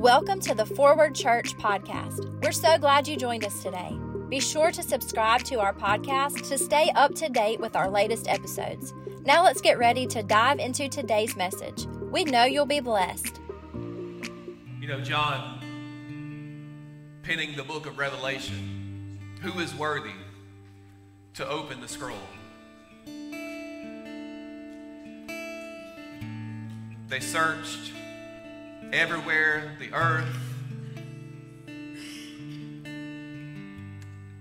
Welcome to the Forward Church podcast. We're so glad you joined us today. Be sure to subscribe to our podcast to stay up to date with our latest episodes. Now let's get ready to dive into today's message. We know you'll be blessed. You know, John, penning the book of Revelation, who is worthy to open the scroll? They searched everywhere, the earth.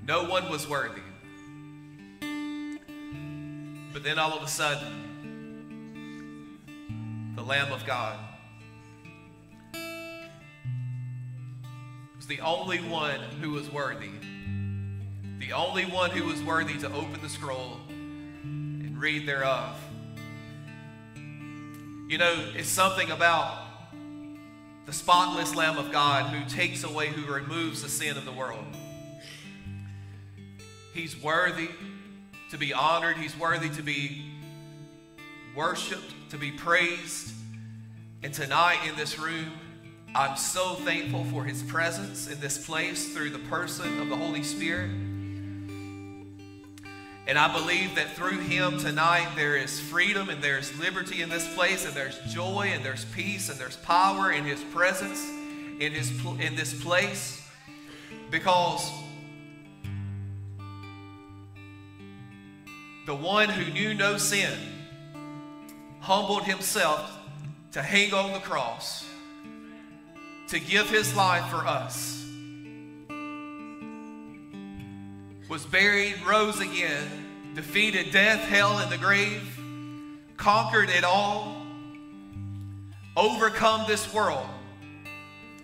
No one was worthy. But then all of a sudden, the Lamb of God was the only one who was worthy. The only one who was worthy to open the scroll and read thereof. You know, it's something about the spotless Lamb of God who takes away, who removes the sin of the world. He's worthy to be honored, He's worthy to be worshiped, to be praised. And tonight in this room, I'm so thankful for His presence in this place through the person of the Holy Spirit. And I believe that through him tonight there is freedom and there's liberty in this place and there's joy and there's peace and there's power in his presence in his in this place. Because the one who knew no sin humbled himself to hang on the cross to give his life for us was buried, rose again, defeated death, hell, and the grave, conquered it all, overcome this world.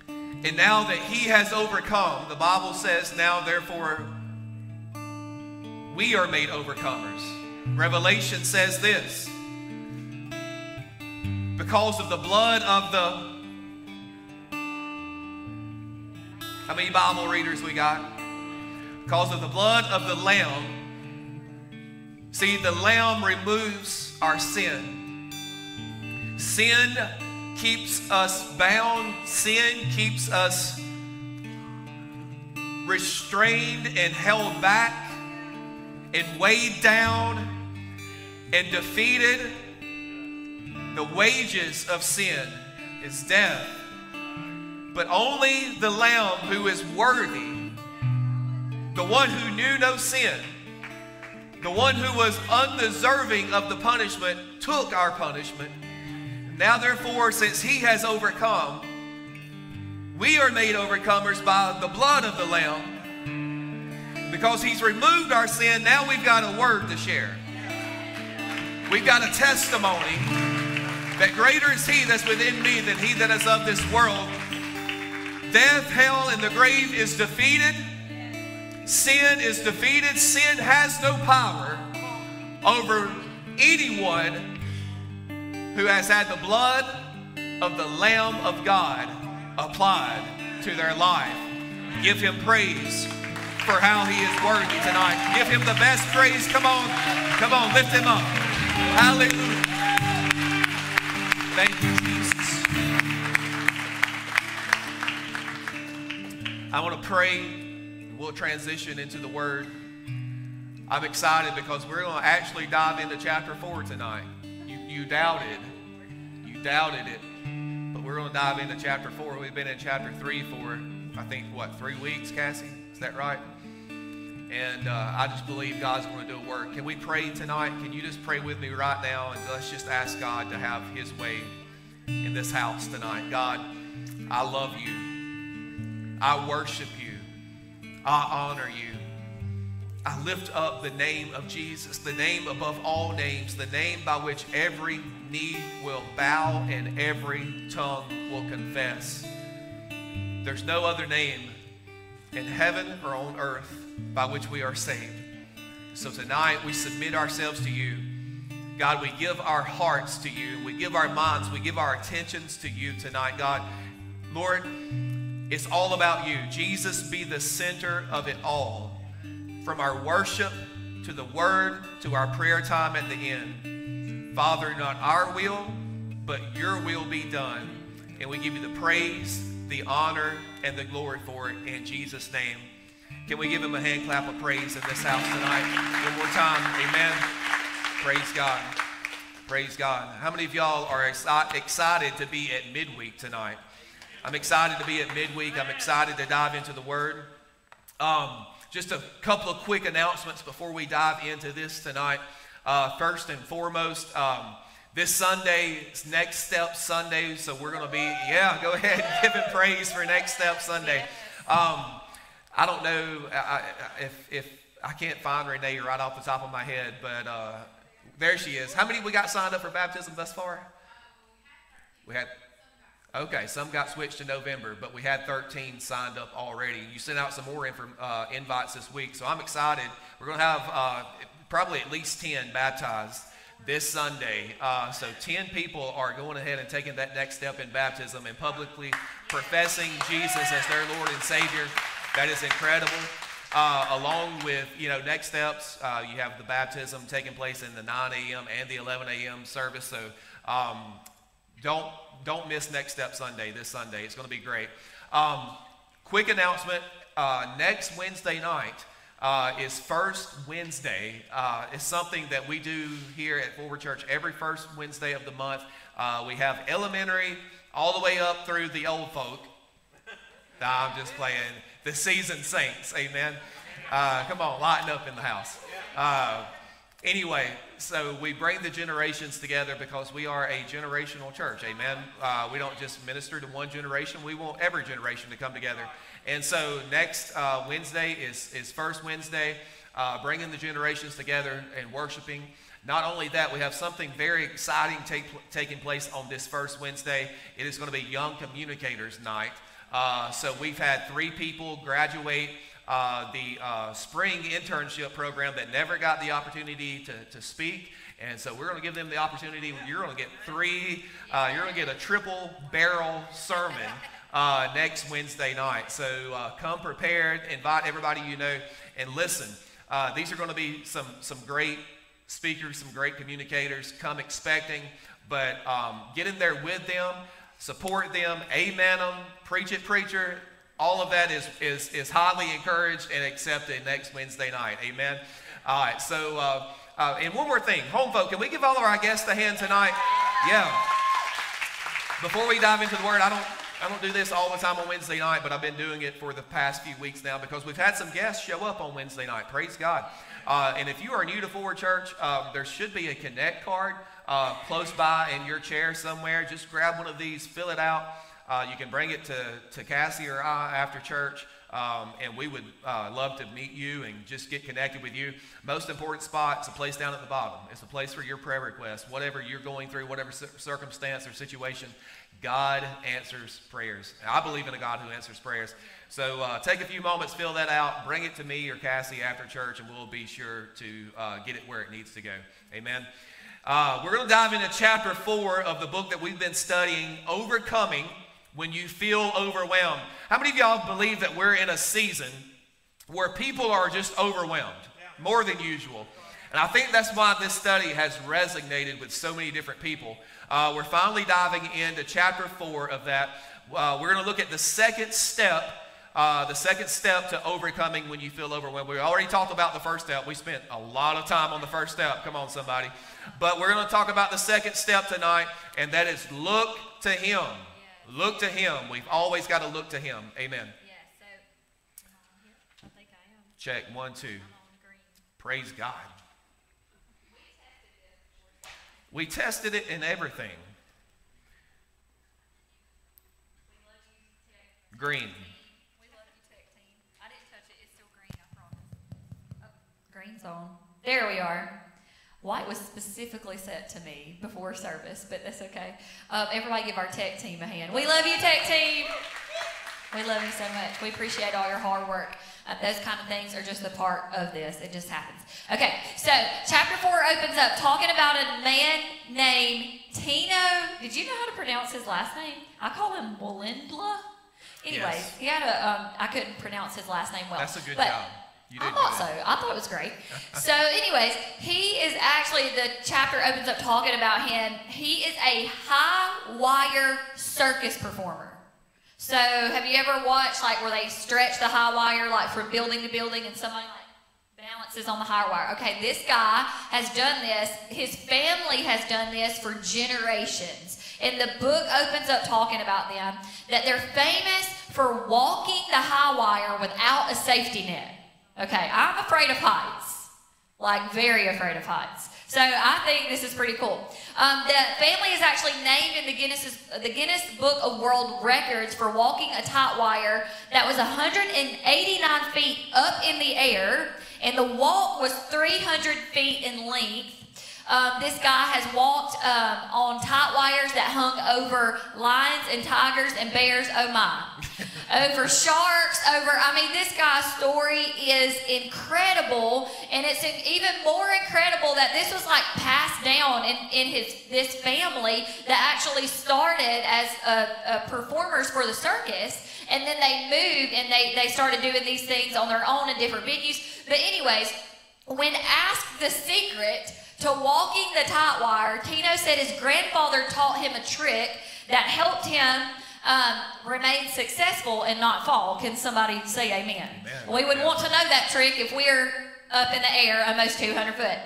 And now that he has overcome, the Bible says, now therefore we are made overcomers. Revelation says this because of the blood of the. How many Bible readers we got? Because of the blood of the Lamb. See, the Lamb removes our sin. Sin keeps us bound, sin keeps us restrained and held back and weighed down and defeated. The wages of sin is death. But only the Lamb who is worthy the one who knew no sin, the one who was undeserving of the punishment, took our punishment. Now, therefore, since he has overcome, we are made overcomers by the blood of the Lamb. Because he's removed our sin, now we've got a word to share. We've got a testimony that greater is he that's within me than he that is of this world. Death, hell, and the grave is defeated. Sin is defeated. Sin has no power over anyone who has had the blood of the Lamb of God applied to their life. Give him praise for how he is worthy tonight. Give him the best praise. Come on. Come on. Lift him up. Hallelujah. Thank you, Jesus. I want to pray we'll transition into the Word. I'm excited because we're going to actually dive into chapter 4 tonight. You, you doubted. You doubted it. But we're going to dive into chapter 4. We've been in chapter 3 for, I think, what, three weeks, Cassie? Is that right? And uh, I just believe God's going to do a work. Can we pray tonight? Can you just pray with me right now? And let's just ask God to have His way in this house tonight. God, I love you. I worship you. I honor you. I lift up the name of Jesus, the name above all names, the name by which every knee will bow and every tongue will confess. There's no other name in heaven or on earth by which we are saved. So tonight we submit ourselves to you. God, we give our hearts to you. We give our minds, we give our attentions to you tonight, God. Lord, it's all about you. Jesus be the center of it all. From our worship to the word to our prayer time at the end. Father, not our will, but your will be done. And we give you the praise, the honor, and the glory for it in Jesus' name. Can we give him a hand clap of praise in this house tonight? One more time. Amen. Praise God. Praise God. How many of y'all are excited to be at midweek tonight? I'm excited to be at midweek. I'm excited to dive into the Word. Um, just a couple of quick announcements before we dive into this tonight. Uh, first and foremost, um, this Sunday is Next Step Sunday, so we're going to be, yeah, go ahead and give him praise for Next Step Sunday. Um, I don't know if, if I can't find Renee right off the top of my head, but uh, there she is. How many we got signed up for baptism thus far? We had Okay, some got switched to November, but we had 13 signed up already. You sent out some more inf- uh, invites this week, so I'm excited. We're going to have uh, probably at least 10 baptized this Sunday. Uh, so 10 people are going ahead and taking that next step in baptism and publicly professing Jesus as their Lord and Savior. That is incredible. Uh, along with you know next steps, uh, you have the baptism taking place in the 9 a.m. and the 11 a.m. service. So um, don't don't miss Next Step Sunday this Sunday. It's going to be great. Um, quick announcement: uh, next Wednesday night. Uh, is First Wednesday. Uh, it's something that we do here at Forward Church every first Wednesday of the month. Uh, we have elementary all the way up through the old folk. Nah, I'm just playing. The seasoned saints, amen. Uh, come on, lighten up in the house. Anyway, so we bring the generations together because we are a generational church. Amen. Uh, we don't just minister to one generation, we want every generation to come together. And so next uh, Wednesday is, is First Wednesday, uh, bringing the generations together and worshiping. Not only that, we have something very exciting take, taking place on this first Wednesday. It is going to be Young Communicators Night. Uh, so we've had three people graduate uh, the uh, spring internship program that never got the opportunity to, to speak. And so we're going to give them the opportunity. You're going to get three, uh, you're going to get a triple barrel sermon uh, next Wednesday night. So uh, come prepared, invite everybody you know, and listen. These are going to be some, some great speakers, some great communicators. Come expecting, but um, get in there with them, support them, amen them, preach it, preacher all of that is, is, is highly encouraged and accepted next Wednesday night. Amen. All right, so, uh, uh, and one more thing. Home folk, can we give all of our guests a hand tonight? Yeah. Before we dive into the word, I don't, I don't do this all the time on Wednesday night, but I've been doing it for the past few weeks now because we've had some guests show up on Wednesday night. Praise God. Uh, and if you are new to Forward Church, uh, there should be a Connect card uh, close by in your chair somewhere. Just grab one of these, fill it out. Uh, you can bring it to, to Cassie or I after church, um, and we would uh, love to meet you and just get connected with you. Most important spot is a place down at the bottom. It's a place for your prayer request. Whatever you're going through, whatever circumstance or situation, God answers prayers. I believe in a God who answers prayers. So uh, take a few moments, fill that out, bring it to me or Cassie after church, and we'll be sure to uh, get it where it needs to go. Amen. Uh, we're going to dive into chapter four of the book that we've been studying, Overcoming when you feel overwhelmed. How many of y'all believe that we're in a season where people are just overwhelmed more than usual? And I think that's why this study has resonated with so many different people. Uh, we're finally diving into chapter four of that. Uh, we're going to look at the second step. Uh, the second step to overcoming when you feel overwhelmed. We already talked about the first step. We spent a lot of time on the first step. Come on, somebody. But we're going to talk about the second step tonight, and that is look to Him. Look to Him. We've always got to look to Him. Amen. Yeah, so I think I am. Check one, two. Praise God. We tested it in everything. Green. Green's on. There we are. White was specifically set to me before service, but that's okay. Um, everybody give our tech team a hand. We love you, tech team. We love you so much. We appreciate all your hard work. Uh, those kind of things are just a part of this. It just happens. Okay, so chapter 4 opens up talking about a man named Tino. Did you know how to pronounce his last name? I call him Walindla. Anyways, Yes. he had a, um, I couldn't pronounce his last name well. That's a good but job. You I thought so. I thought it was great. so, anyways, he is actually the chapter opens up talking about him. He is a high wire circus performer. So, have you ever watched like where they stretch the high wire like from building to building, and somebody like balances on the high wire? Okay, this guy has done this. His family has done this for generations. And the book opens up talking about them that they're famous for walking the high wire without a safety net. Okay, I'm afraid of heights, like very afraid of heights. So I think this is pretty cool. Um, the family is actually named in the Guinness the Guinness Book of World Records for walking a tight wire that was 189 feet up in the air, and the walk was 300 feet in length. Um, this guy has walked um, on tight wires that hung over lions and tigers and bears. Oh my. Over sharks, over, I mean, this guy's story is incredible. And it's even more incredible that this was like passed down in, in his this family that actually started as uh, uh, performers for the circus. And then they moved and they, they started doing these things on their own in different venues. But, anyways, when asked the secret, to walking the tight wire, Tino said his grandfather taught him a trick that helped him um, remain successful and not fall. Can somebody say amen? Amen. We would want to know that trick if we're up in the air almost 200 foot.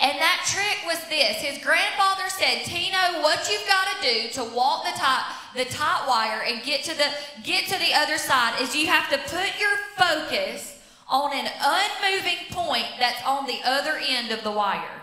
And that trick was this. His grandfather said, Tino, what you've got to do to walk the top the tight wire and get to the, get to the other side is you have to put your focus on an unmoving point that's on the other end of the wire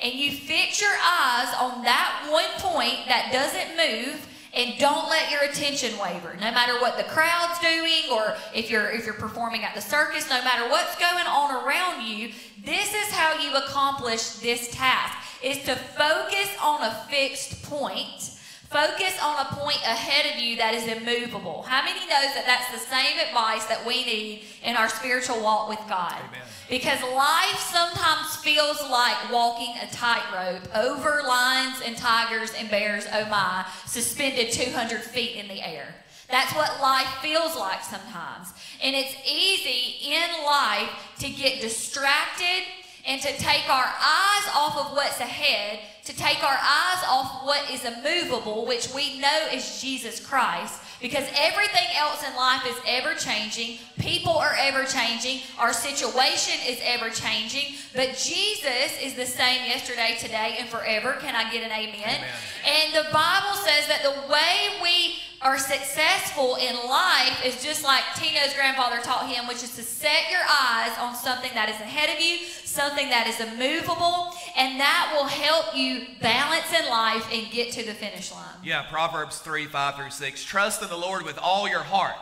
and you fix your eyes on that one point that doesn't move and don't let your attention waver. No matter what the crowd's doing or if you're if you're performing at the circus no matter what's going on around you this is how you accomplish this task is to focus on a fixed point Focus on a point ahead of you that is immovable. How many knows that that's the same advice that we need in our spiritual walk with God? Amen. Because life sometimes feels like walking a tightrope over lions and tigers and bears, oh my, suspended 200 feet in the air. That's what life feels like sometimes. And it's easy in life to get distracted and to take our eyes off of what's ahead, to take our eyes off what is immovable, which we know is Jesus Christ, because everything else in life is ever changing. People are ever changing. Our situation is ever changing. But Jesus is the same yesterday, today, and forever. Can I get an amen? Amen. And the Bible says that the way we are successful in life is just like Tino's grandfather taught him, which is to set your eyes on something that is ahead of you, something that is immovable, and that will help you balance in life and get to the finish line. Yeah, Proverbs 3 5 through 6. Trust in the Lord with all your heart.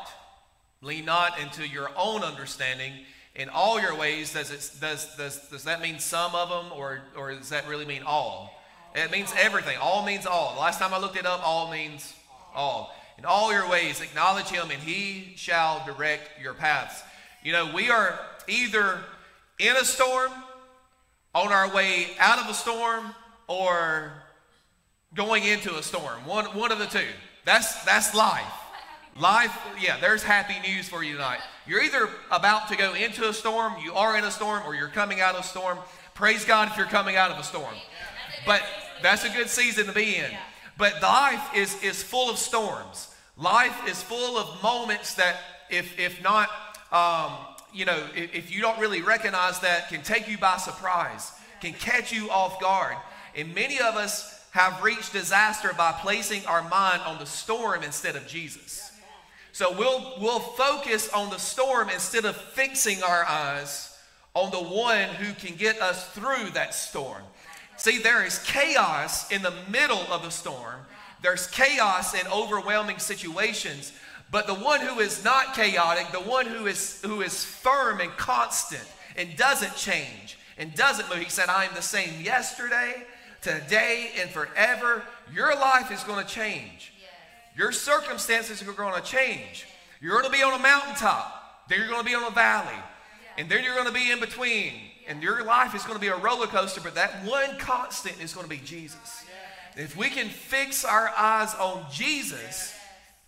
Lean not into your own understanding. In all your ways, does, it, does, does, does that mean some of them, or, or does that really mean all? It means everything. All means all. The last time I looked it up, all means all. In all your ways, acknowledge him, and he shall direct your paths. You know, we are either in a storm, on our way out of a storm, or going into a storm. One, one of the two. That's, that's life. Life, yeah, there's happy news for you tonight. You're either about to go into a storm, you are in a storm, or you're coming out of a storm. Praise God if you're coming out of a storm. But that's a good season to be in. But life is, is full of storms. Life is full of moments that, if, if not, um, you know, if, if you don't really recognize that, can take you by surprise, can catch you off guard. And many of us have reached disaster by placing our mind on the storm instead of Jesus. So we'll, we'll focus on the storm instead of fixing our eyes on the one who can get us through that storm. See, there is chaos in the middle of the storm. There's chaos in overwhelming situations, but the one who is not chaotic, the one who is who is firm and constant and doesn't change and doesn't move. He said, "I am the same yesterday, today, and forever." Your life is going to change. Your circumstances are going to change. You're going to be on a mountaintop, then you're going to be on a valley, and then you're going to be in between. And your life is going to be a roller coaster, but that one constant is going to be Jesus. If we can fix our eyes on Jesus,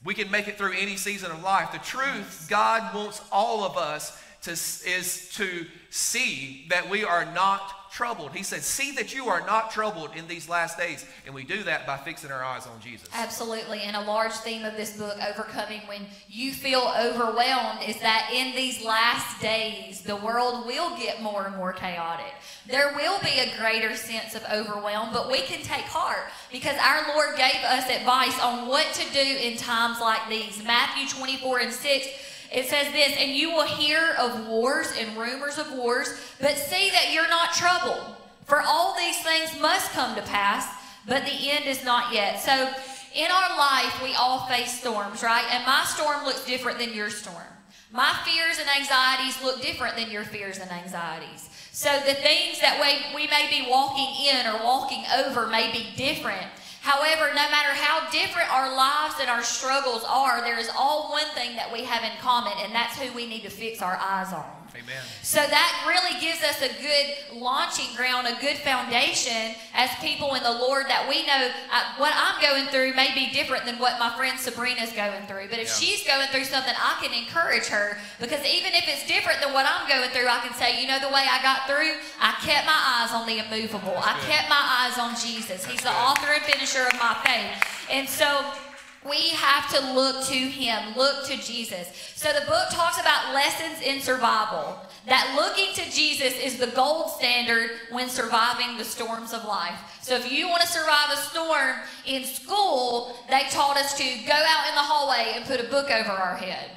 we can make it through any season of life. The truth, God wants all of us to, is to see that we are not troubled. He said, See that you are not troubled in these last days. And we do that by fixing our eyes on Jesus. Absolutely. And a large theme of this book, Overcoming When You Feel Overwhelmed, is that in these last days, the world will get more and more chaotic. There will be a greater sense of overwhelm, but we can take heart because our Lord gave us advice on what to do in times like these. Matthew 24 and 6 it says this, and you will hear of wars and rumors of wars, but see that you're not troubled. For all these things must come to pass, but the end is not yet. So in our life, we all face storms, right? And my storm looks different than your storm. My fears and anxieties look different than your fears and anxieties. So the things that we, we may be walking in or walking over may be different. However, no matter how different our lives and our struggles are, there is all one thing that we have in common, and that's who we need to fix our eyes on. Amen. So that really gives us a good launching ground, a good foundation as people in the Lord that we know uh, what I'm going through may be different than what my friend Sabrina's going through. But if yeah. she's going through something, I can encourage her because even if it's different than what I'm going through, I can say, you know, the way I got through, I kept my eyes on the immovable. That's I good. kept my eyes on Jesus. He's That's the good. author and finisher of my faith. And so we have to look to him, look to Jesus. So the book talks about lessons in survival. That looking to Jesus is the gold standard when surviving the storms of life. So if you want to survive a storm in school, they taught us to go out in the hallway and put a book over our head.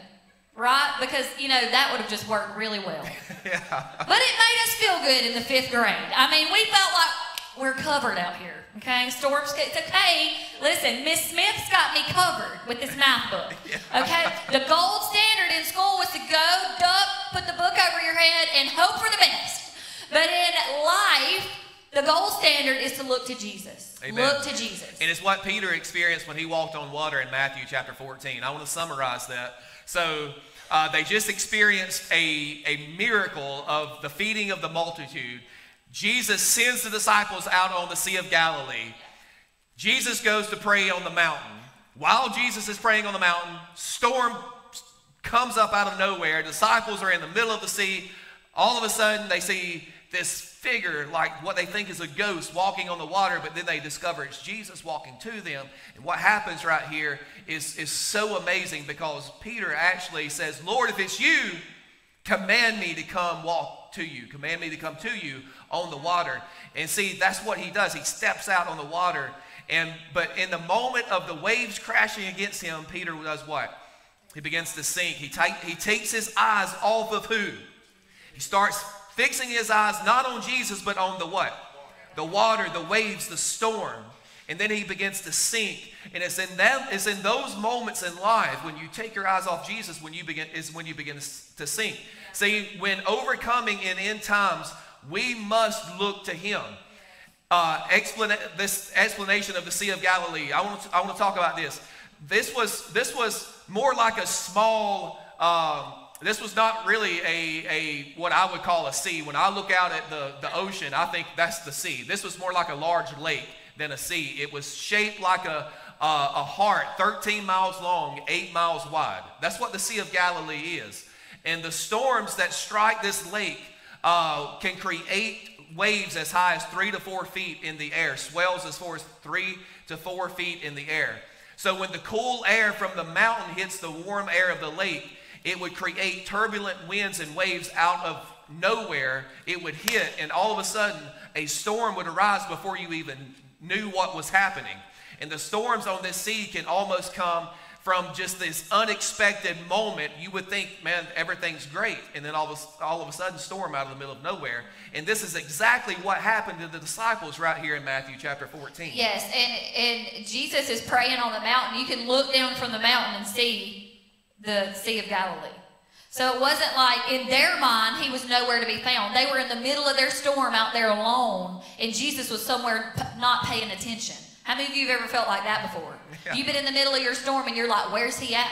Right? Because, you know, that would have just worked really well. yeah. But it made us feel good in the fifth grade. I mean, we felt like we're covered out here. Okay, storms. It's okay. Listen, Miss Smith's got me covered with this math book. Okay, the gold standard in school was to go, duck, put the book over your head, and hope for the best. But in life, the gold standard is to look to Jesus. Amen. Look to Jesus. And it's what Peter experienced when he walked on water in Matthew chapter 14. I want to summarize that. So uh, they just experienced a, a miracle of the feeding of the multitude. Jesus sends the disciples out on the Sea of Galilee. Jesus goes to pray on the mountain. While Jesus is praying on the mountain, storm comes up out of nowhere. Disciples are in the middle of the sea. All of a sudden, they see this figure, like what they think is a ghost, walking on the water, but then they discover it's Jesus walking to them. And what happens right here is, is so amazing because Peter actually says, Lord, if it's you, command me to come walk to you. Command me to come to you on the water. And see, that's what he does. He steps out on the water. And but in the moment of the waves crashing against him, Peter does what? He begins to sink. He, take, he takes his eyes off of who? He starts fixing his eyes not on Jesus, but on the what? The water, the waves, the storm. And then he begins to sink. And it's in them, it's in those moments in life when you take your eyes off Jesus when you begin is when you begin to sink. See, when overcoming in end times we must look to him. Uh, explana- this explanation of the Sea of Galilee. I want to, I want to talk about this. This was this was more like a small. Um, this was not really a, a what I would call a sea. When I look out at the, the ocean, I think that's the sea. This was more like a large lake than a sea. It was shaped like a, a, a heart, 13 miles long, 8 miles wide. That's what the Sea of Galilee is. And the storms that strike this lake uh, can create waves as high as three to four feet in the air, swells as far as three to four feet in the air. So when the cool air from the mountain hits the warm air of the lake, it would create turbulent winds and waves out of nowhere. It would hit, and all of a sudden, a storm would arise before you even knew what was happening. And the storms on this sea can almost come from just this unexpected moment, you would think, man, everything's great. And then all of, a, all of a sudden, storm out of the middle of nowhere. And this is exactly what happened to the disciples right here in Matthew chapter 14. Yes, and, and Jesus is praying on the mountain. You can look down from the mountain and see the Sea of Galilee. So it wasn't like in their mind he was nowhere to be found. They were in the middle of their storm out there alone, and Jesus was somewhere not paying attention. How many of you have ever felt like that before? Yeah. You've been in the middle of your storm and you're like, where's he at?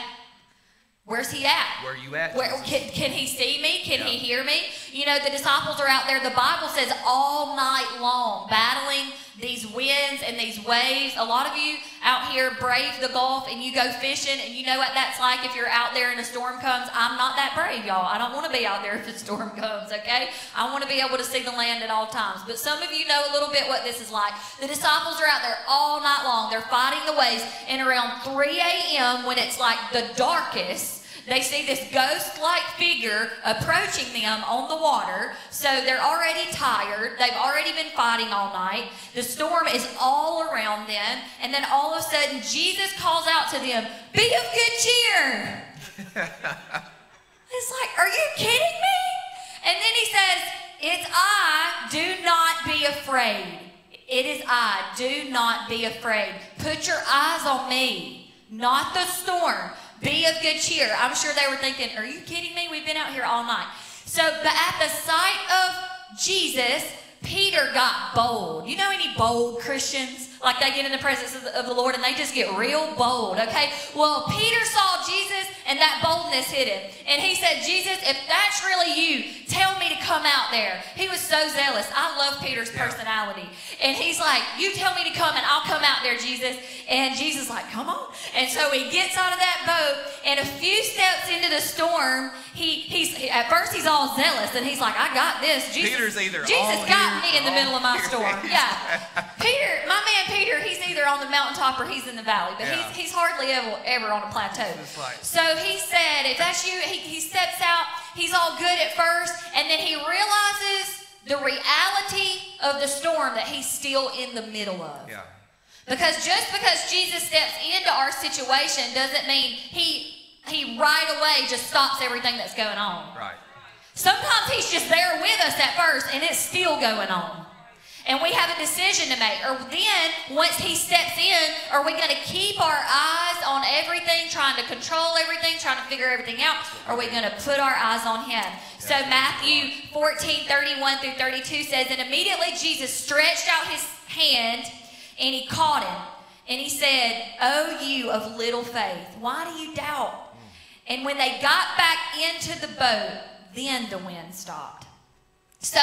Where's he at? Where are you at? Where, can, can he see me? Can yeah. he hear me? You know, the disciples are out there. The Bible says all night long, battling these winds and these waves. A lot of you out here brave the Gulf and you go fishing and you know what that's like if you're out there and a storm comes. I'm not that brave, y'all. I don't want to be out there if a storm comes, okay? I want to be able to see the land at all times. But some of you know a little bit what this is like. The disciples are out there all night long. They're fighting the waves and around 3 a.m. when it's like the darkest, they see this ghost like figure approaching them on the water. So they're already tired. They've already been fighting all night. The storm is all around them. And then all of a sudden, Jesus calls out to them, Be of good cheer. it's like, Are you kidding me? And then he says, It's I, do not be afraid. It is I, do not be afraid. Put your eyes on me, not the storm. Be of good cheer. I'm sure they were thinking, Are you kidding me? We've been out here all night. So, but at the sight of Jesus, Peter got bold. You know any bold Christians? Like they get in the presence of the, of the, Lord and they just get real bold, okay? Well, Peter saw Jesus and that boldness hit him. And he said, Jesus, if that's really you, tell me to come out there. He was so zealous. I love Peter's personality. And he's like, You tell me to come and I'll come out there, Jesus. And Jesus like, Come on. And so he gets out of that boat and a few steps into the storm, he he's at first he's all zealous and he's like, I got this. Jesus, Peter's either Jesus got here, me in the middle of my storm. Yeah. Peter, my man Peter, he's either on the mountaintop or he's in the valley, but yeah. he's, he's hardly ever, ever on a plateau. Like, so he said, if that's you, he, he steps out, he's all good at first, and then he realizes the reality of the storm that he's still in the middle of. Yeah. Because just because Jesus steps into our situation doesn't mean he he right away just stops everything that's going on. Right. Sometimes he's just there with us at first and it's still going on. And we have a decision to make. Or then, once he steps in, are we going to keep our eyes on everything, trying to control everything, trying to figure everything out? Or are we going to put our eyes on him? So Matthew 14, 31 through 32 says, And immediately Jesus stretched out his hand and he caught him. And he said, Oh, you of little faith, why do you doubt? And when they got back into the boat, then the wind stopped. So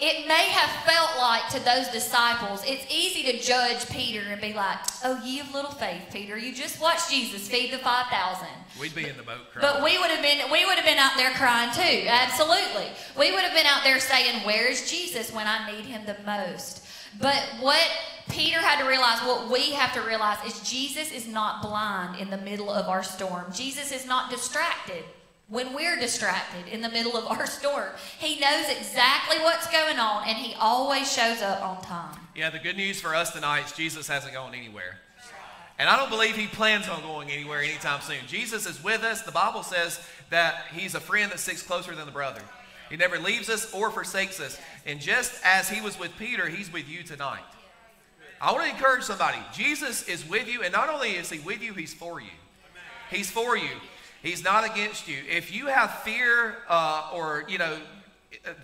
it may have felt like to those disciples, it's easy to judge Peter and be like, oh, ye of little faith, Peter. You just watched Jesus feed the 5,000. We'd be in the boat crying. But we would have been, we would have been out there crying too. Absolutely. We would have been out there saying, where is Jesus when I need him the most? But what Peter had to realize, what we have to realize is Jesus is not blind in the middle of our storm. Jesus is not distracted when we're distracted in the middle of our storm. He knows exactly what's going on and he always shows up on time. Yeah, the good news for us tonight is Jesus hasn't gone anywhere. And I don't believe he plans on going anywhere anytime soon. Jesus is with us. The Bible says that he's a friend that sticks closer than the brother. He never leaves us or forsakes us. And just as he was with Peter, he's with you tonight. I want to encourage somebody. Jesus is with you, and not only is he with you, he's for you. He's for you. He's not against you. If you have fear uh, or, you know,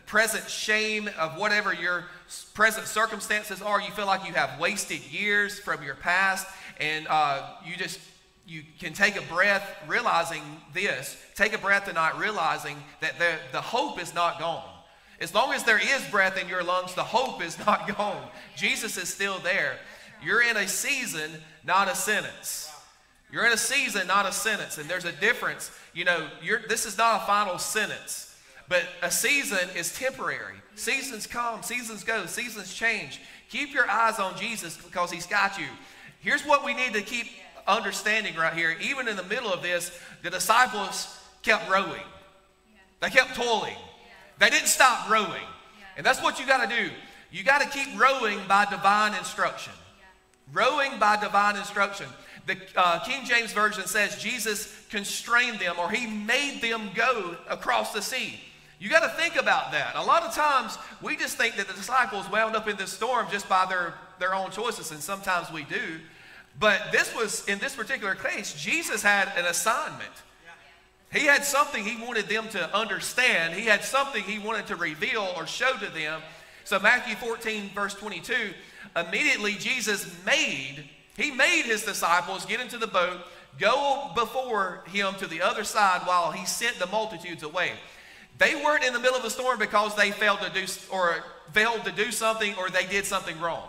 present shame of whatever your present circumstances are, you feel like you have wasted years from your past, and uh, you just you can take a breath realizing this. Take a breath tonight realizing that the, the hope is not gone. As long as there is breath in your lungs, the hope is not gone. Jesus is still there. You're in a season, not a sentence. You're in a season, not a sentence. And there's a difference. You know, this is not a final sentence, but a season is temporary. Seasons come, seasons go, seasons change. Keep your eyes on Jesus because he's got you. Here's what we need to keep understanding right here. Even in the middle of this, the disciples kept rowing, they kept toiling, they didn't stop rowing. And that's what you got to do. You got to keep rowing by divine instruction. Rowing by divine instruction. The uh, King James Version says Jesus constrained them or he made them go across the sea. You got to think about that. A lot of times we just think that the disciples wound up in this storm just by their, their own choices, and sometimes we do. But this was, in this particular case, Jesus had an assignment. He had something he wanted them to understand, he had something he wanted to reveal or show to them. So, Matthew 14, verse 22, immediately Jesus made he made his disciples get into the boat, go before him to the other side while he sent the multitudes away. They weren't in the middle of a storm because they failed to do or failed to do something or they did something wrong.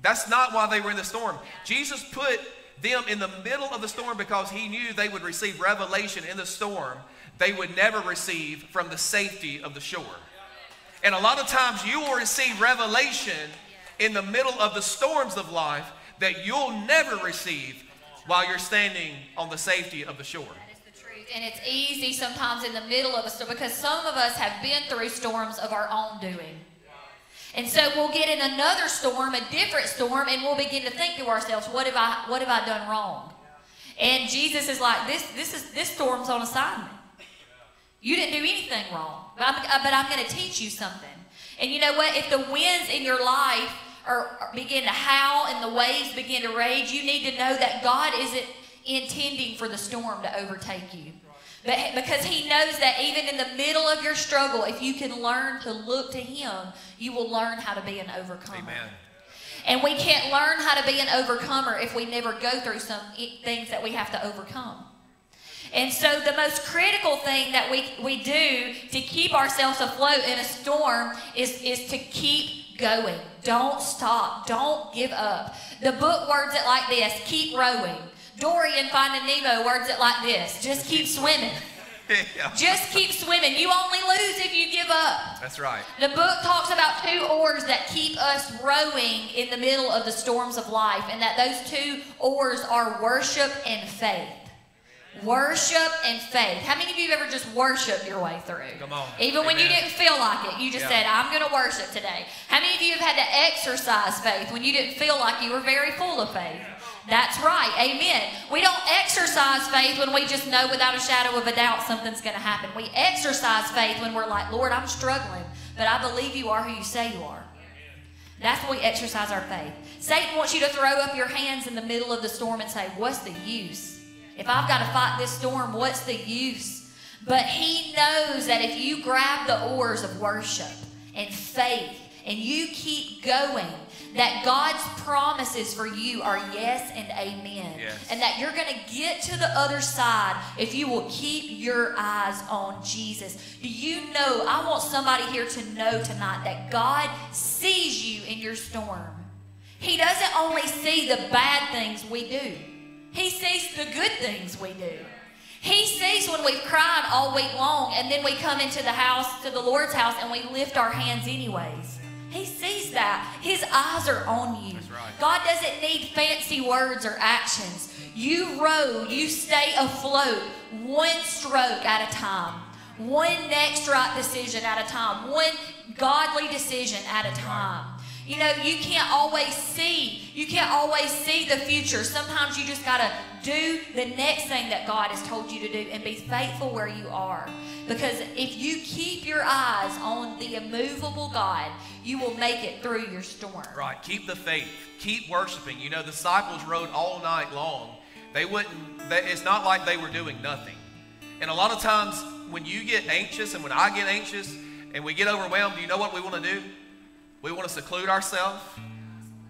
That's not why they were in the storm. Jesus put them in the middle of the storm because he knew they would receive revelation in the storm they would never receive from the safety of the shore. And a lot of times you will receive revelation in the middle of the storms of life that you'll never receive while you're standing on the safety of the shore. And it's easy sometimes in the middle of a storm because some of us have been through storms of our own doing. And so we'll get in another storm, a different storm, and we'll begin to think to ourselves, what have I what have I done wrong? And Jesus is like, this this is this storm's on assignment. You didn't do anything wrong, but I'm, but I'm going to teach you something. And you know what? If the winds in your life are begin to howl and the waves begin to rage, you need to know that God isn't intending for the storm to overtake you. But because he knows that even in the middle of your struggle, if you can learn to look to him, you will learn how to be an overcomer. Amen. And we can't learn how to be an overcomer if we never go through some things that we have to overcome. And so the most critical thing that we, we do to keep ourselves afloat in a storm is, is to keep going. Don't stop. Don't give up. The book words it like this keep rowing. Dory and Finding Nemo words it like this just keep swimming. yeah. Just keep swimming. You only lose if you give up. That's right. The book talks about two oars that keep us rowing in the middle of the storms of life, and that those two oars are worship and faith. Worship and faith. How many of you have ever just worshiped your way through? Come on. Even Amen. when you didn't feel like it, you just yeah. said, I'm going to worship today. How many of you have had to exercise faith when you didn't feel like you were very full of faith? That's right. Amen. We don't exercise faith when we just know without a shadow of a doubt something's going to happen. We exercise faith when we're like, Lord, I'm struggling, but I believe you are who you say you are. That's when we exercise our faith. Satan wants you to throw up your hands in the middle of the storm and say, What's the use? If I've got to fight this storm, what's the use? But he knows that if you grab the oars of worship and faith and you keep going, that God's promises for you are yes and amen. Yes. And that you're going to get to the other side if you will keep your eyes on Jesus. Do you know? I want somebody here to know tonight that God sees you in your storm. He doesn't only see the bad things we do, He sees the good things we do. He sees when we've cried all week long and then we come into the house, to the Lord's house, and we lift our hands anyways. He sees that. His eyes are on you. Right. God doesn't need fancy words or actions. You row, you stay afloat one stroke at a time, one next right decision at a time, one godly decision at a time. You know, you can't always see. You can't always see the future. Sometimes you just got to do the next thing that God has told you to do and be faithful where you are. Because if you keep your eyes on the immovable God, you will make it through your storm. Right. Keep the faith. Keep worshiping. You know, the disciples rowed all night long. They wouldn't, they, it's not like they were doing nothing. And a lot of times when you get anxious and when I get anxious and we get overwhelmed, you know what we want to do? We want to seclude ourselves.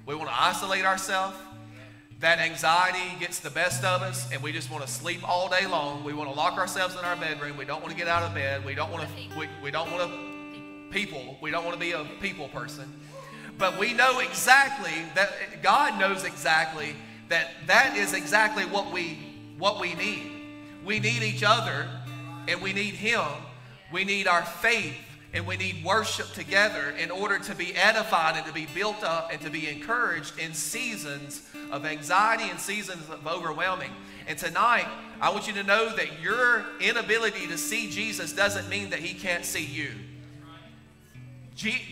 We want to isolate ourselves. That anxiety gets the best of us, and we just want to sleep all day long. We want to lock ourselves in our bedroom. We don't want to get out of bed. We don't want to. We, we don't want to people. We don't want to be a people person. But we know exactly that God knows exactly that that is exactly what we what we need. We need each other, and we need Him. We need our faith and we need worship together in order to be edified and to be built up and to be encouraged in seasons of anxiety and seasons of overwhelming. And tonight, I want you to know that your inability to see Jesus doesn't mean that he can't see you.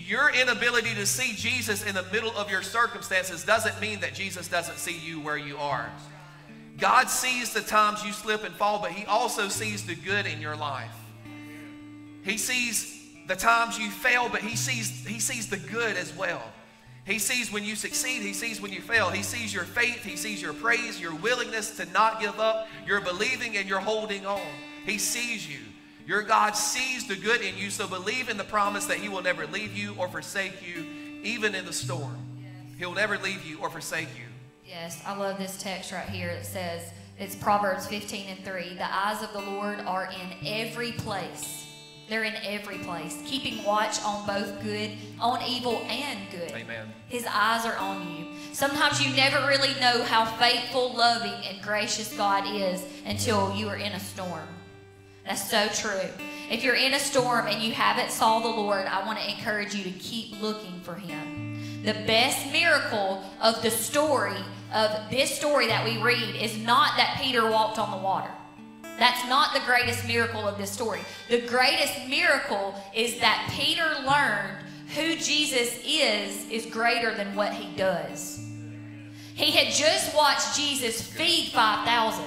your inability to see Jesus in the middle of your circumstances doesn't mean that Jesus doesn't see you where you are. God sees the times you slip and fall, but He also sees the good in your life. He sees the times you fail, but he sees, he sees the good as well. He sees when you succeed, he sees when you fail. He sees your faith, he sees your praise, your willingness to not give up, your believing and your holding on. He sees you. Your God sees the good in you, so believe in the promise that he will never leave you or forsake you, even in the storm. He'll never leave you or forsake you. Yes, I love this text right here. It says, it's Proverbs 15 and 3. The eyes of the Lord are in every place They're in every place, keeping watch on both good, on evil and good. Amen. His eyes are on you. Sometimes you never really know how faithful, loving, and gracious God is until you are in a storm. That's so true. If you're in a storm and you haven't saw the Lord, I want to encourage you to keep looking for him. The best miracle of the story of this story that we read is not that Peter walked on the water. That's not the greatest miracle of this story. The greatest miracle is that Peter learned who Jesus is is greater than what he does. He had just watched Jesus feed 5,000.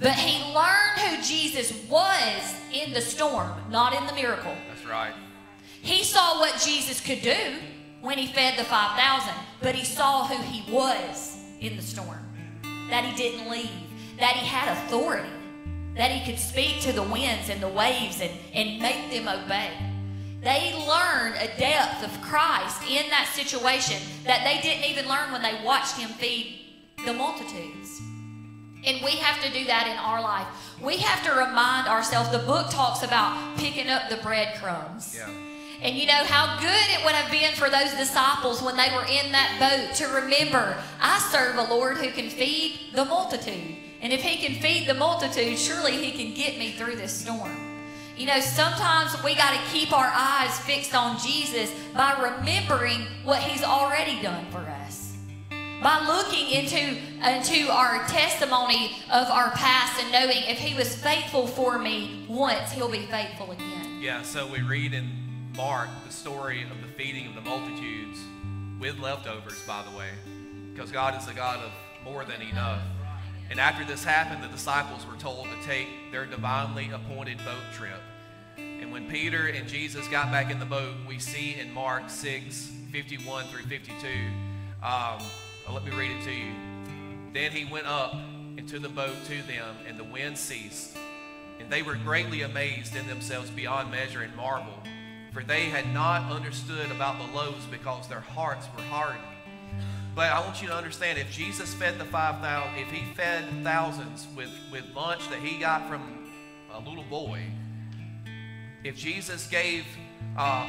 But he learned who Jesus was in the storm, not in the miracle. That's right. He saw what Jesus could do when he fed the 5,000, but he saw who he was in the storm. That he didn't leave, that he had authority, that he could speak to the winds and the waves and, and make them obey. They learned a depth of Christ in that situation that they didn't even learn when they watched him feed the multitudes. And we have to do that in our life. We have to remind ourselves. The book talks about picking up the breadcrumbs. Yeah. And you know how good it would have been for those disciples when they were in that boat to remember, I serve a Lord who can feed the multitude. And if he can feed the multitude, surely he can get me through this storm. You know, sometimes we got to keep our eyes fixed on Jesus by remembering what he's already done for us. By looking into, into our testimony of our past and knowing if he was faithful for me once, he'll be faithful again. Yeah, so we read in Mark the story of the feeding of the multitudes with leftovers, by the way, because God is a God of more than enough. And after this happened, the disciples were told to take their divinely appointed boat trip. And when Peter and Jesus got back in the boat, we see in Mark 6 51 through 52. Um, let me read it to you. Then he went up into the boat to them, and the wind ceased. And they were greatly amazed in themselves beyond measure and marveled, for they had not understood about the loaves because their hearts were hardened. But I want you to understand if Jesus fed the 5,000, if he fed thousands with, with lunch that he got from a little boy, if Jesus gave, uh,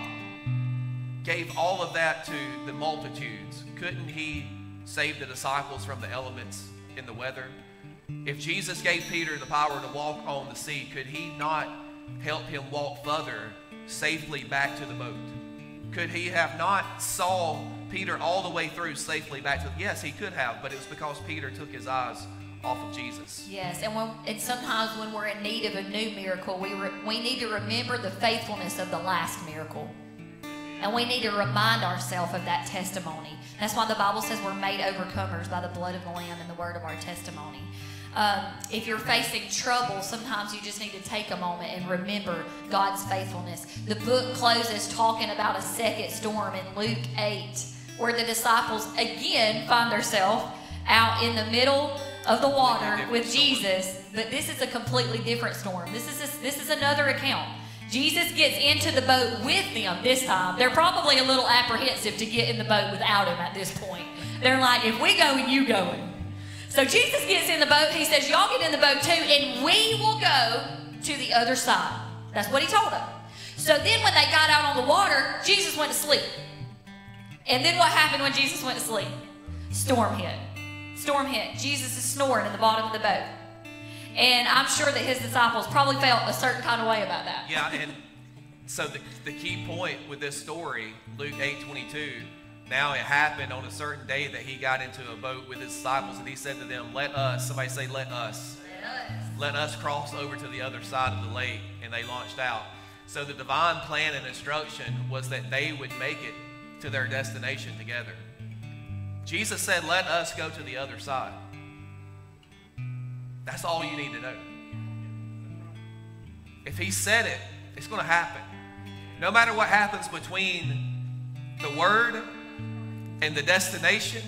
gave all of that to the multitudes, couldn't he save the disciples from the elements in the weather? If Jesus gave Peter the power to walk on the sea, could he not help him walk further safely back to the boat? Could he have not saw Peter all the way through safely back to? Yes, he could have, but it was because Peter took his eyes off of Jesus. Yes, and when and sometimes when we're in need of a new miracle, we re, we need to remember the faithfulness of the last miracle, and we need to remind ourselves of that testimony. That's why the Bible says we're made overcomers by the blood of the Lamb and the word of our testimony. Um, if you're facing trouble, sometimes you just need to take a moment and remember God's faithfulness. The book closes talking about a second storm in Luke 8, where the disciples again find themselves out in the middle of the water with Jesus, but this is a completely different storm. This is a, this is another account. Jesus gets into the boat with them this time. They're probably a little apprehensive to get in the boat without him at this point. They're like, if we go, you going. So Jesus gets in the boat. He says, Y'all get in the boat too, and we will go to the other side. That's what he told them. So then when they got out on the water, Jesus went to sleep. And then what happened when Jesus went to sleep? Storm hit. Storm hit. Jesus is snoring in the bottom of the boat. And I'm sure that his disciples probably felt a certain kind of way about that. Yeah, and so the, the key point with this story, Luke 8 22, now it happened on a certain day that he got into a boat with his disciples and he said to them, Let us, somebody say, Let us. Let us. Cross over to the other side of the lake. And they launched out. So the divine plan and instruction was that they would make it to their destination together. Jesus said, Let us go to the other side. That's all you need to know. If he said it, it's going to happen. No matter what happens between the word and the destination,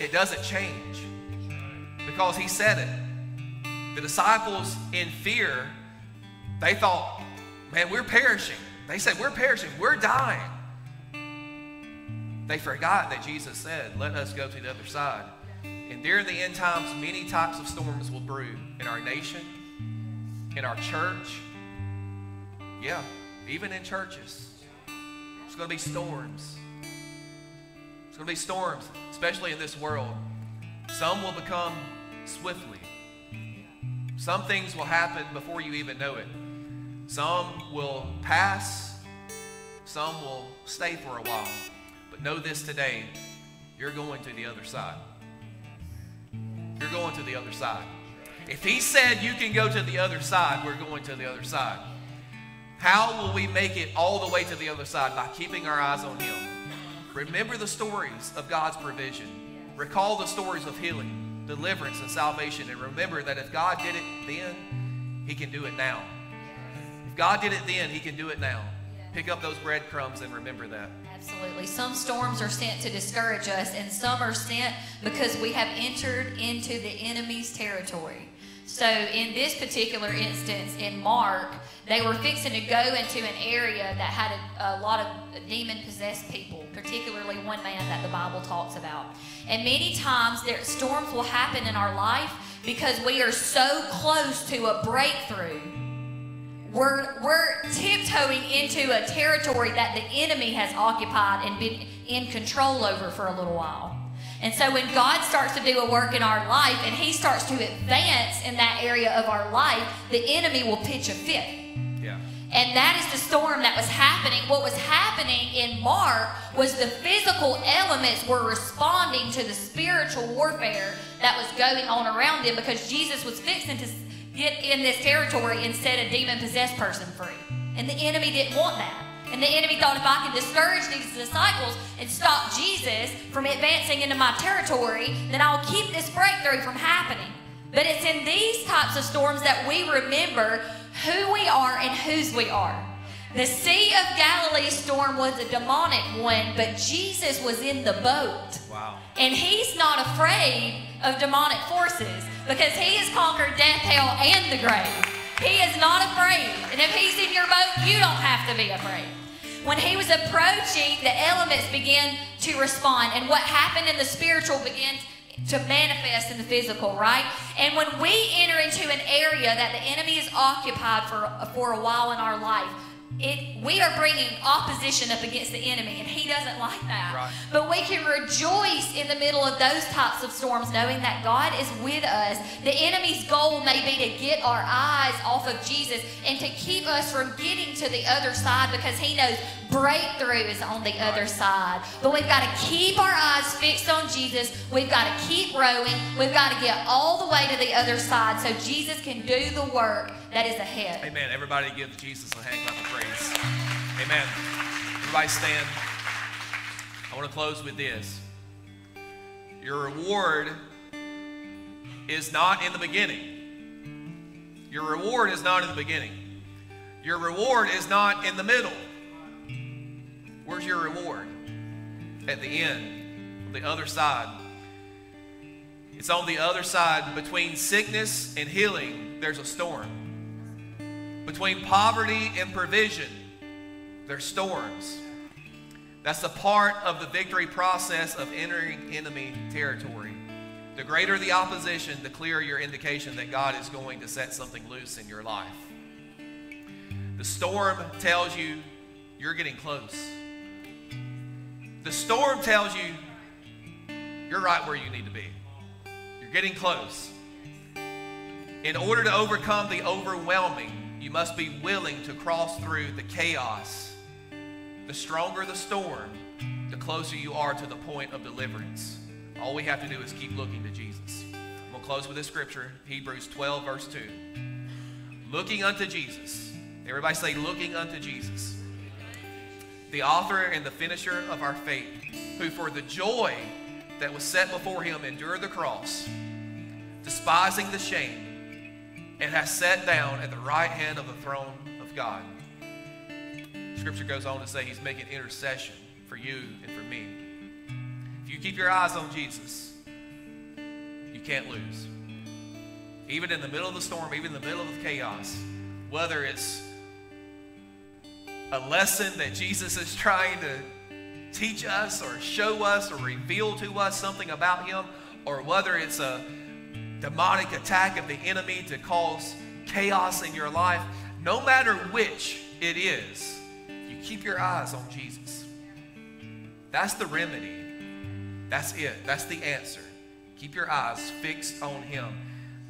it doesn't change because he said it. The disciples, in fear, they thought, man, we're perishing. They said, we're perishing, we're dying. They forgot that Jesus said, let us go to the other side. And during the end times, many types of storms will brew in our nation, in our church, Yeah, even in churches. There's going to be storms. Going to be storms, especially in this world. Some will become swiftly. Some things will happen before you even know it. Some will pass, some will stay for a while. But know this today you're going to the other side. You're going to the other side. If he said you can go to the other side, we're going to the other side. How will we make it all the way to the other side? By keeping our eyes on him. Remember the stories of God's provision. Recall the stories of healing, deliverance, and salvation. And remember that if God did it then, he can do it now. If God did it then, he can do it now. Pick up those breadcrumbs and remember that. Absolutely. Some storms are sent to discourage us, and some are sent because we have entered into the enemy's territory. So, in this particular instance, in Mark, they were fixing to go into an area that had a, a lot of demon possessed people, particularly one man that the Bible talks about. And many times, there, storms will happen in our life because we are so close to a breakthrough we're, we're tiptoeing into a territory that the enemy has occupied and been in control over for a little while. And so when God starts to do a work in our life and he starts to advance in that area of our life, the enemy will pitch a fit. Yeah. And that is the storm that was happening. What was happening in Mark was the physical elements were responding to the spiritual warfare that was going on around them because Jesus was fixing to get in this territory and set a demon possessed person free. And the enemy didn't want that. And the enemy thought if I can discourage these disciples and stop Jesus from advancing into my territory, then I'll keep this breakthrough from happening. But it's in these types of storms that we remember who we are and whose we are. The Sea of Galilee storm was a demonic one, but Jesus was in the boat. Wow. And he's not afraid of demonic forces because he has conquered death, hell, and the grave. He is not afraid. And if he's in your boat, you don't have to be afraid. When he was approaching, the elements began to respond. And what happened in the spiritual began to manifest in the physical, right? And when we enter into an area that the enemy is occupied for, for a while in our life, it, we are bringing opposition up against the enemy, and he doesn't like that. Right. But we can rejoice in the middle of those types of storms, knowing that God is with us. The enemy's goal may be to get our eyes off of Jesus and to keep us from getting to the other side because he knows breakthrough is on the other side. But we've got to keep our eyes fixed on Jesus. We've got to keep rowing. We've got to get all the way to the other side so Jesus can do the work that is ahead. Amen. Everybody give Jesus a hand clap of praise. Amen. Everybody stand. I want to close with this. Your reward is not in the beginning. Your reward is not in the beginning. Your reward is not in the middle. Where's your reward? At the end, on the other side. It's on the other side. Between sickness and healing, there's a storm. Between poverty and provision, there's storms. That's a part of the victory process of entering enemy territory. The greater the opposition, the clearer your indication that God is going to set something loose in your life. The storm tells you you're getting close. The storm tells you you're right where you need to be. You're getting close. In order to overcome the overwhelming, you must be willing to cross through the chaos. The stronger the storm, the closer you are to the point of deliverance. All we have to do is keep looking to Jesus. To close with this scripture Hebrews 12, verse 2. Looking unto Jesus. Everybody say, looking unto Jesus. The author and the finisher of our faith, who for the joy that was set before him endured the cross, despising the shame and has sat down at the right hand of the throne of God. Scripture goes on to say he's making intercession for you and for me. If you keep your eyes on Jesus, you can't lose. Even in the middle of the storm, even in the middle of chaos, whether it's a lesson that Jesus is trying to teach us or show us or reveal to us something about him, or whether it's a demonic attack of the enemy to cause chaos in your life, no matter which, it is you keep your eyes on Jesus. That's the remedy. That's it. That's the answer. Keep your eyes fixed on Him.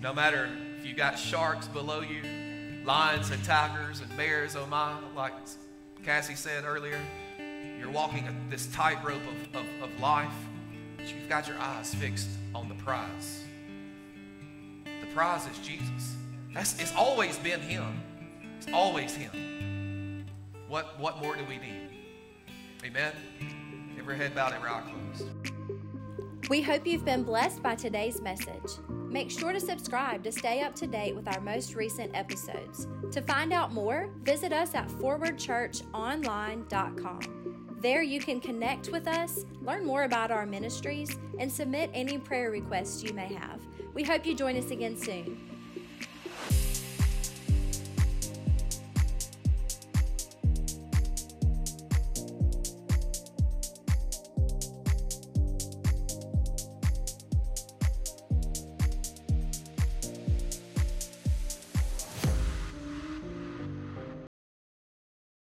No matter if you got sharks below you, lions and tigers and bears, oh my, like Cassie said earlier, you're walking a, this tightrope of, of, of life, but you've got your eyes fixed on the prize. The prize is Jesus. That's, it's always been Him. It's always Him. What, what more do we need? Amen? Every head bowed, every eye closed. We hope you've been blessed by today's message. Make sure to subscribe to stay up to date with our most recent episodes. To find out more, visit us at forwardchurchonline.com. There you can connect with us, learn more about our ministries, and submit any prayer requests you may have. We hope you join us again soon.